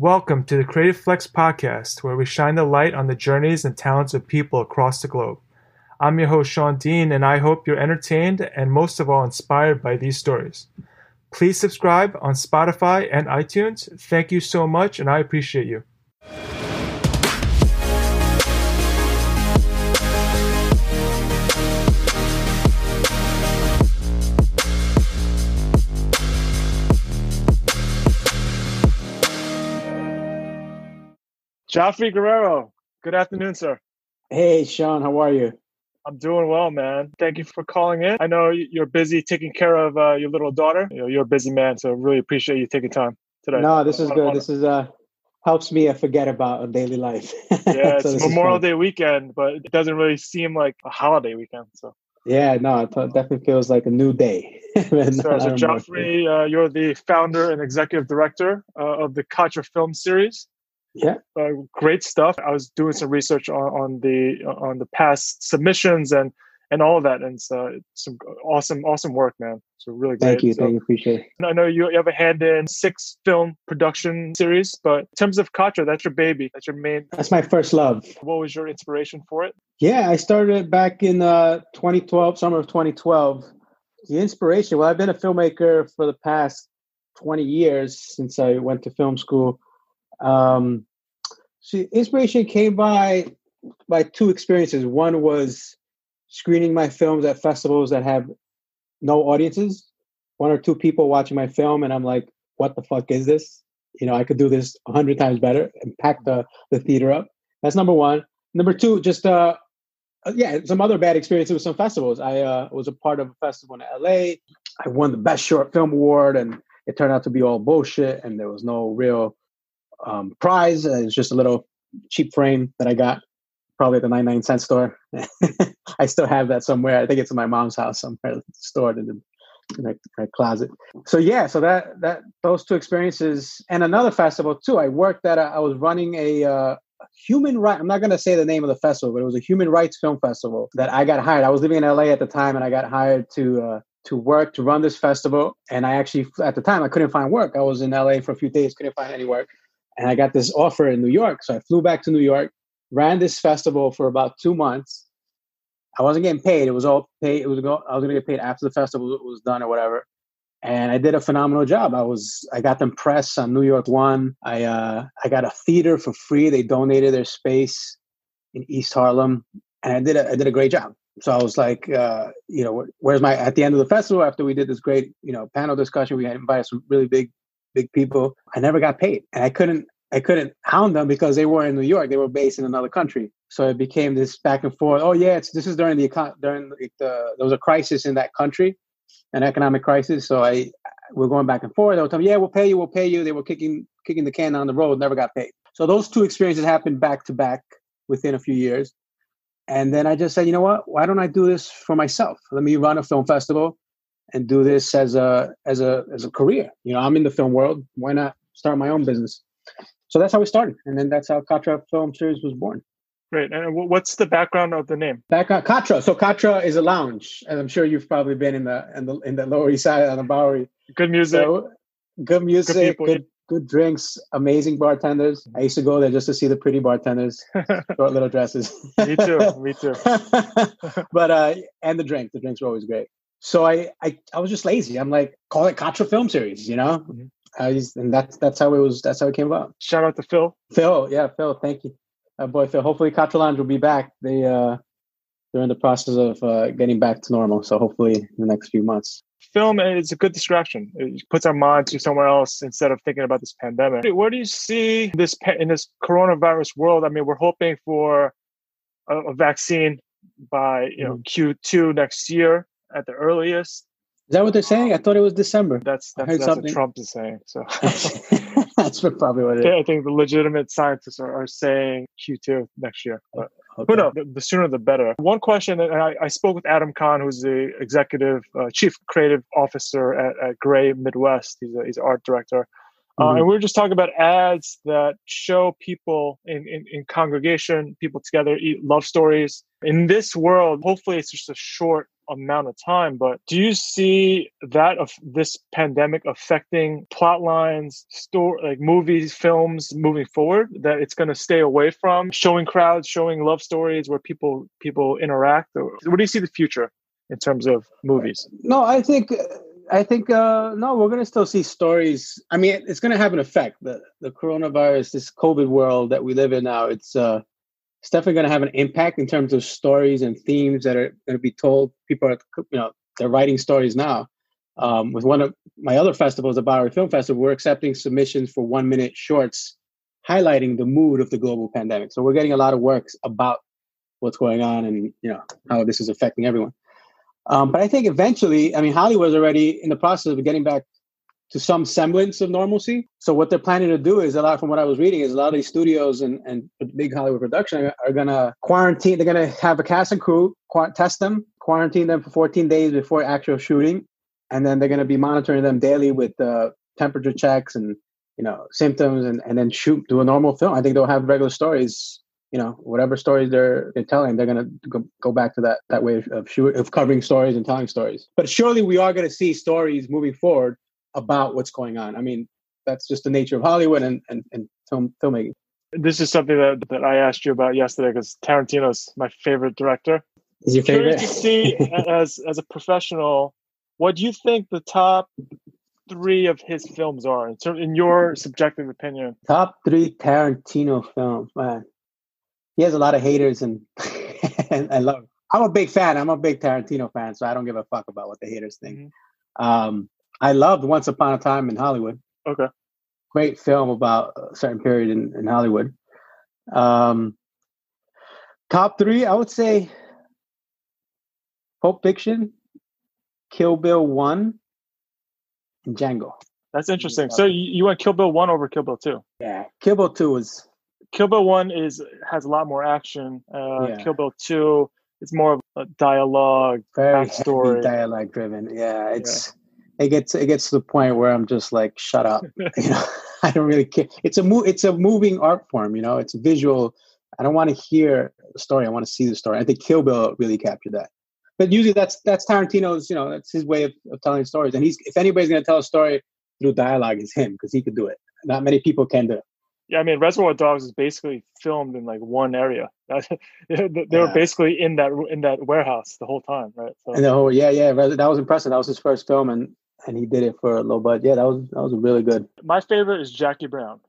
Welcome to the Creative Flex podcast, where we shine the light on the journeys and talents of people across the globe. I'm your host, Sean Dean, and I hope you're entertained and most of all inspired by these stories. Please subscribe on Spotify and iTunes. Thank you so much, and I appreciate you. Geoffrey Guerrero, good afternoon, sir. Hey, Sean, how are you? I'm doing well, man. Thank you for calling in. I know you're busy taking care of uh, your little daughter. You know, you're a busy man, so really appreciate you taking time today. No, this is good. This is uh helps me uh, forget about a daily life. yeah, it's so Memorial Day weekend, but it doesn't really seem like a holiday weekend. So yeah, no, it definitely feels like a new day. so, so Geoffrey, uh, you're the founder and executive director uh, of the Katra Film Series. Yeah, uh, great stuff. I was doing some research on, on the on the past submissions and and all of that, and it's uh, some awesome awesome work, man. So really great. Thank you, so, thank you, appreciate it. I know you have a hand in six film production series, but in terms of Katra, that's your baby. That's your main. That's my first love. What was your inspiration for it? Yeah, I started back in uh, 2012, summer of 2012. The inspiration. Well, I've been a filmmaker for the past 20 years since I went to film school um, see, inspiration came by by two experiences. One was screening my films at festivals that have no audiences, one or two people watching my film, and I'm like, "What the fuck is this?" You know, I could do this a hundred times better and pack the the theater up. That's number one. Number two, just uh, uh yeah, some other bad experiences with some festivals. I uh, was a part of a festival in LA. I won the best short film award, and it turned out to be all bullshit, and there was no real um, prize. Uh, it's just a little cheap frame that I got probably at the 99 cent store. I still have that somewhere. I think it's in my mom's house somewhere, stored in the in closet. So yeah, so that that those two experiences and another festival too. I worked at a, I was running a uh, human right. I'm not going to say the name of the festival, but it was a human rights film festival that I got hired. I was living in LA at the time, and I got hired to uh, to work to run this festival. And I actually at the time I couldn't find work. I was in LA for a few days, couldn't find any work and I got this offer in New York. So I flew back to New York, ran this festival for about two months. I wasn't getting paid. It was all paid. It was go, I was going to get paid after the festival was done or whatever. And I did a phenomenal job. I was I got them press on New York One. I uh, I got a theater for free. They donated their space in East Harlem, and I did a, I did a great job. So I was like, uh, you know, where's my at the end of the festival after we did this great, you know, panel discussion. We had invited some really big big people. I never got paid, and I couldn't I couldn't hound them because they were in New York. They were based in another country. So it became this back and forth. Oh yeah, it's this is during the during the, the there was a crisis in that country, an economic crisis. So I we're going back and forth. They would tell me, yeah, we'll pay you, we'll pay you. They were kicking kicking the can down the road, never got paid. So those two experiences happened back to back within a few years. And then I just said, you know what? Why don't I do this for myself? Let me run a film festival and do this as a as a as a career. You know, I'm in the film world. Why not start my own business? So that's how we started, and then that's how Katra Film Series was born. Great. And what's the background of the name? Background Katra. So Katra is a lounge, and I'm sure you've probably been in the in the in the Lower East Side on the Bowery. Good music. So, good music. Good, people, good, good drinks. Amazing bartenders. I used to go there just to see the pretty bartenders, short little dresses. me too. Me too. but uh, and the drink. The drinks were always great. So I, I, I was just lazy. I'm like, call it Katra Film Series, you know? Mm-hmm. I just, and that's that's how it was. That's how it came about. Shout out to Phil. Phil, yeah, Phil. Thank you, uh, boy, Phil. Hopefully, Katra will be back. They uh, they're in the process of uh, getting back to normal. So hopefully, in the next few months. Film is a good distraction. It puts our mind to somewhere else instead of thinking about this pandemic. Where do you see this in this coronavirus world? I mean, we're hoping for a, a vaccine by you know mm-hmm. Q2 next year at the earliest. Is that what they're saying? I thought it was December. That's that's, that's what Trump is saying. So that's what probably what it is. I think the legitimate scientists are, are saying Q2 next year. But okay. but no, the, the, sooner the better. One question, and I, I spoke with Adam Kahn, who's the executive uh, chief creative officer at, at Grey Midwest. He's a, he's an art director. Uh, mm-hmm. and we are just talking about ads that show people in, in, in congregation, people together, eat love stories. In this world, hopefully it's just a short amount of time. But do you see that of this pandemic affecting plot lines, store like movies, films moving forward? That it's going to stay away from showing crowds, showing love stories where people people interact. Or what do you see the future in terms of movies? No, I think I think uh, no, we're going to still see stories. I mean, it's going to have an effect. The the coronavirus, this COVID world that we live in now, it's uh, it's definitely going to have an impact in terms of stories and themes that are going to be told. People are, you know, they're writing stories now. Um, with one of my other festivals, the Bowery Film Festival, we're accepting submissions for one minute shorts highlighting the mood of the global pandemic. So we're getting a lot of works about what's going on and you know how this is affecting everyone. Um, but I think eventually, I mean, Hollywood's already in the process of getting back to some semblance of normalcy. So what they're planning to do is a lot from what I was reading is a lot of these studios and, and big Hollywood production are, gonna quarantine. They're gonna have a cast and crew qu- test them, quarantine them for 14 days before actual shooting, and then they're gonna be monitoring them daily with uh, temperature checks and you know symptoms, and, and then shoot do a normal film. I think they'll have regular stories you know whatever stories they're they're telling they're going to go, go back to that that way of shoot, of covering stories and telling stories but surely we are going to see stories moving forward about what's going on i mean that's just the nature of hollywood and and, and film filmmaking this is something that, that i asked you about yesterday because tarantino's my favorite director is your favorite Curious to see as as a professional what do you think the top three of his films are in, in your subjective opinion top three tarantino films man he has a lot of haters, and, and I love. It. I'm a big fan. I'm a big Tarantino fan, so I don't give a fuck about what the haters think. Mm-hmm. Um, I loved Once Upon a Time in Hollywood. Okay, great film about a certain period in, in Hollywood. Um, top three, I would say Pulp Fiction, Kill Bill One, and Django. That's interesting. So you, you went Kill Bill One over Kill Bill Two? Yeah, Kill Bill Two was Kill Bill One is has a lot more action. Uh, yeah. Kill Bill Two is more of a dialogue, very story, dialogue driven. Yeah, it's yeah. It gets it gets to the point where I'm just like, shut up. you know, I don't really care. It's a mo- it's a moving art form. You know, it's visual. I don't want to hear the story. I want to see the story. I think Kill Bill really captured that. But usually that's that's Tarantino's. You know, that's his way of, of telling stories. And he's if anybody's going to tell a story through dialogue, is him because he could do it. Not many people can do it. Yeah, I mean, Reservoir Dogs is basically filmed in like one area. they were yeah. basically in that in that warehouse the whole time, right? So. And the whole yeah, yeah, that was impressive. That was his first film, and and he did it for a low budget. Yeah, that was that was really good. My favorite is Jackie Brown.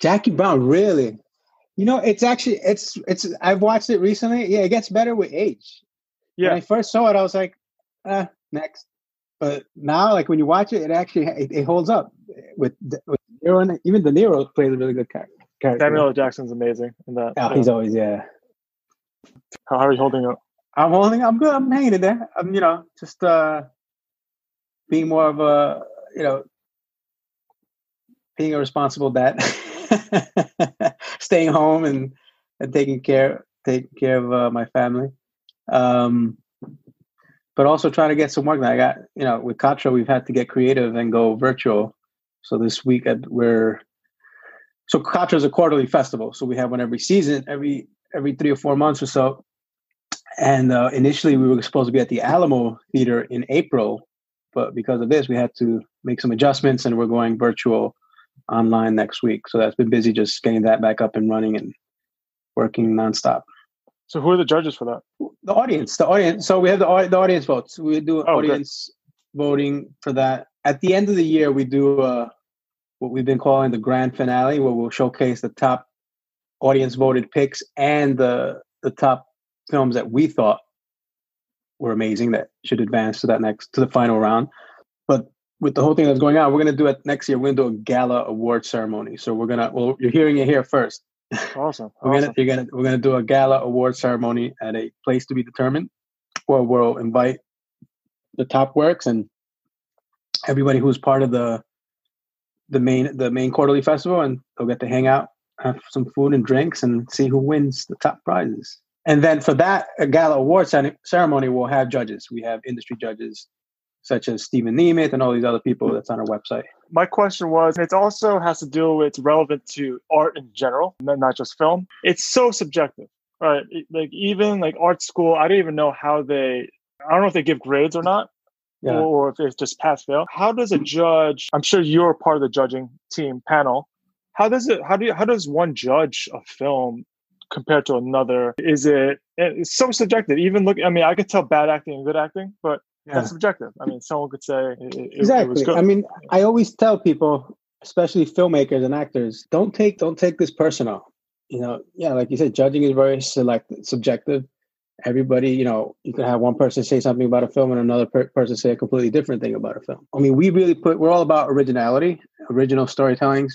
Jackie Brown, really? You know, it's actually it's it's. I've watched it recently. Yeah, it gets better with age. Yeah. When I first saw it, I was like, ah, next. But now, like when you watch it, it actually it, it holds up with, with Niro and even De Niro plays a really good character. Samuel L. Jackson's amazing in that. Yeah, he's always yeah. How, how are you holding up? I'm holding. I'm good. I'm hanging in there. I'm you know just uh being more of a you know being a responsible dad, staying home and and taking care taking care of uh, my family. Um, but also trying to get some work. That I got you know with Katra, we've had to get creative and go virtual so this week we're so Katra is a quarterly festival, so we have one every season, every every three or four months or so. And uh, initially, we were supposed to be at the Alamo Theater in April, but because of this, we had to make some adjustments, and we're going virtual online next week. So that's been busy just getting that back up and running and working nonstop. So who are the judges for that? The audience. The audience. So we have the the audience votes. We do oh, audience good. voting for that, at the end of the year, we do uh, what we've been calling the grand finale, where we'll showcase the top audience voted picks and the the top films that we thought were amazing that should advance to that next to the final round. But with the whole thing that's going on, we're gonna do it next year. We're gonna do a gala award ceremony. So we're gonna well, you're hearing it here first. Awesome. we're awesome. gonna you're gonna we're gonna do a gala award ceremony at a place to be determined, where we'll invite the top works and everybody who's part of the the main the main quarterly festival, and they'll get to hang out, have some food and drinks, and see who wins the top prizes. And then for that gala award ceremony, we'll have judges. We have industry judges such as Stephen Nemeth and all these other people that's on our website. My question was it also has to do with relevant to art in general, not just film. It's so subjective, right? Like even like art school, I don't even know how they I don't know if they give grades or not, yeah. or if it's just pass fail. How does a judge? I'm sure you're part of the judging team panel. How does it? How do you? How does one judge a film compared to another? Is it? Eh, it's so subjective. Even look. I mean, I could tell bad acting and good acting, but yeah. that's subjective. I mean, someone could say it, exactly. It I mean, I always tell people, especially filmmakers and actors, don't take don't take this personal. You know, yeah, like you said, judging is very select subjective everybody you know you could have one person say something about a film and another per- person say a completely different thing about a film i mean we really put we're all about originality original storytellings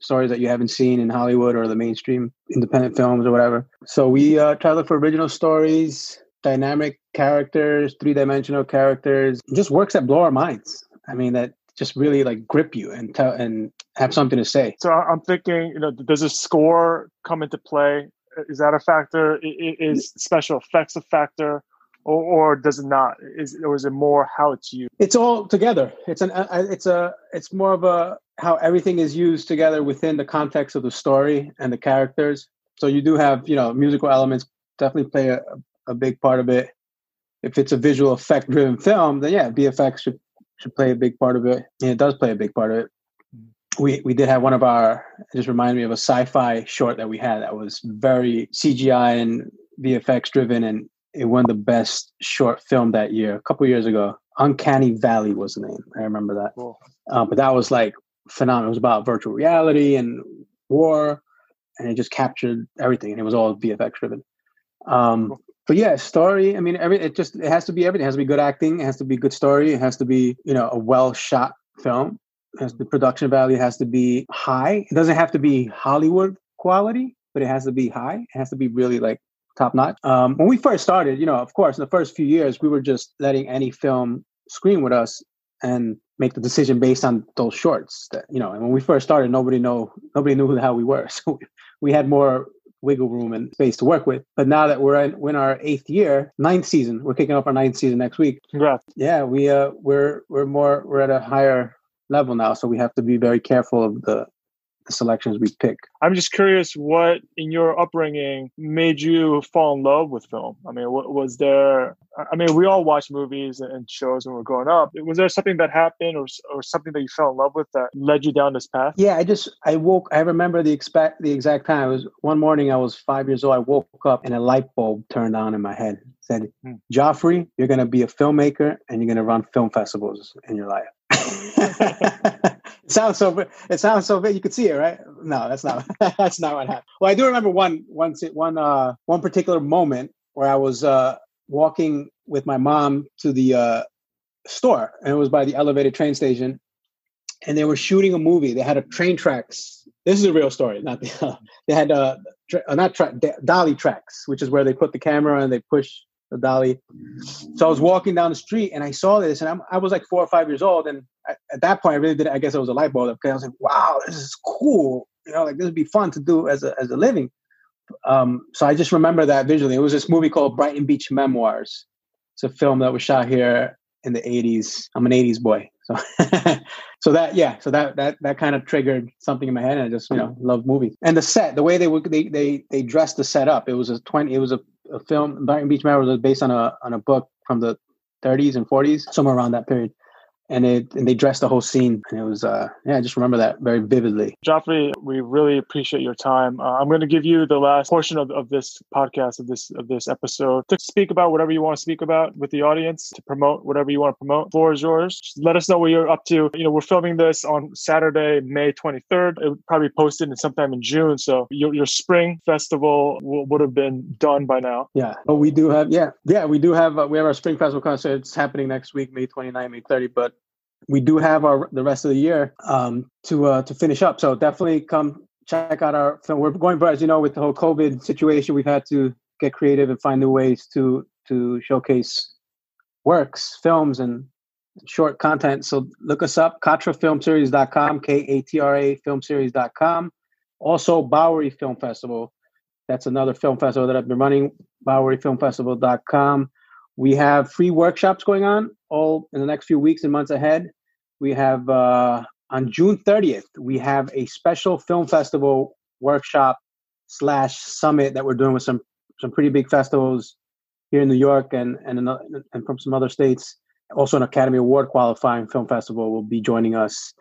stories that you haven't seen in hollywood or the mainstream independent films or whatever so we uh, try to look for original stories dynamic characters three-dimensional characters it just works that blow our minds i mean that just really like grip you and tell and have something to say so i'm thinking you know does a score come into play is that a factor? Is special effects a factor? Or, or, does it not? Is or is it more how it's used? It's all together. It's an it's a it's more of a how everything is used together within the context of the story and the characters. So you do have you know musical elements definitely play a, a big part of it. If it's a visual effect driven film, then yeah, VFX should should play a big part of it, and it does play a big part of it we we did have one of our it just reminded me of a sci-fi short that we had that was very CGI and VFX driven and it won the best short film that year a couple years ago. Uncanny Valley was the name. I remember that. Cool. Uh, but that was like phenomenal. It was about virtual reality and war, and it just captured everything, and it was all VFX driven. Um. But yeah, story. I mean, every it just it has to be everything. It has to be good acting. It has to be good story. It has to be you know a well shot film has the production value has to be high. It doesn't have to be Hollywood quality, but it has to be high. It has to be really like top notch. Um, when we first started, you know, of course, in the first few years, we were just letting any film screen with us and make the decision based on those shorts. That you know, and when we first started, nobody know nobody knew who the hell we were, so we had more wiggle room and space to work with. But now that we're in, we're in our eighth year, ninth season, we're kicking off our ninth season next week. Congrats! Yeah, we uh, we're we're more we're at a higher level now, so we have to be very careful of the, the selections we pick. I'm just curious, what in your upbringing made you fall in love with film? I mean, what was there? I mean, we all watch movies and shows when we're growing up. Was there something that happened, or or something that you fell in love with that led you down this path? Yeah, I just I woke. I remember the expect the exact time. It was one morning. I was five years old. I woke up and a light bulb turned on in my head. It said, hmm. "Geoffrey, you're going to be a filmmaker and you're going to run film festivals in your life." it sounds so. It sounds so big. You could see it, right? No, that's not. that's not what happened. Well, I do remember one, one, one, uh, one particular moment where I was uh, walking with my mom to the uh, store, and it was by the elevated train station, and they were shooting a movie. They had a train tracks. This is a real story. Not the, uh, they had uh, tra- uh, not dolly tracks, which is where they put the camera and they push dolly. So I was walking down the street and I saw this, and I'm, i was like four or five years old. And I, at that point, I really didn't. I guess it was a light bulb because I was like, "Wow, this is cool! You know, like this would be fun to do as a as a living." Um, so I just remember that visually. It was this movie called Brighton Beach Memoirs. It's a film that was shot here in the '80s. I'm an '80s boy, so so that yeah, so that that that kind of triggered something in my head, and I just you know love movies. And the set, the way they would they they they dressed the set up. It was a twenty. It was a a film. Brighton Beach Memoirs was based on a on a book from the 30s and 40s, somewhere around that period and it and they dressed the whole scene. And it was uh yeah i just remember that very vividly. Geoffrey we really appreciate your time. Uh, i'm going to give you the last portion of, of this podcast of this of this episode to speak about whatever you want to speak about with the audience to promote whatever you want to promote floor is yours. Just let us know what you're up to. You know we're filming this on saturday may 23rd it would probably posted in sometime in june so your, your spring festival w- would have been done by now. Yeah. But we do have yeah yeah we do have uh, we have our spring festival concert. It's happening next week may 29 may 30 but we do have our the rest of the year um, to uh, to finish up. So definitely come check out our film. We're going, but as you know, with the whole COVID situation, we've had to get creative and find new ways to to showcase works, films, and short content. So look us up, katrafilmseries.com, K-A-T-R-A filmseries.com. Also, Bowery Film Festival. That's another film festival that I've been running, boweryfilmfestival.com. We have free workshops going on all in the next few weeks and months ahead. We have uh, on June 30th, we have a special film festival workshop slash summit that we're doing with some some pretty big festivals here in New York and and in, and from some other states. Also, an Academy Award qualifying film festival will be joining us.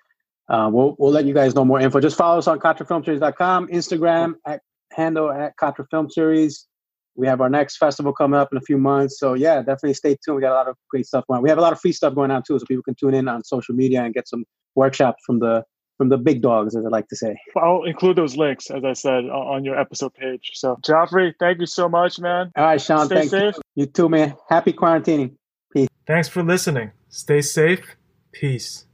Uh, we'll we'll let you guys know more info. Just follow us on KatraFilmSeries.com, Instagram at handle at Katra Film Series. We have our next festival coming up in a few months. So yeah, definitely stay tuned. We got a lot of great stuff going on. We have a lot of free stuff going on too, so people can tune in on social media and get some workshops from the from the big dogs, as I like to say. I'll include those links, as I said, on your episode page. So, Geoffrey, thank you so much, man. All right, Sean. Stay safe. You. you too, man. Happy quarantining. Peace. Thanks for listening. Stay safe. Peace.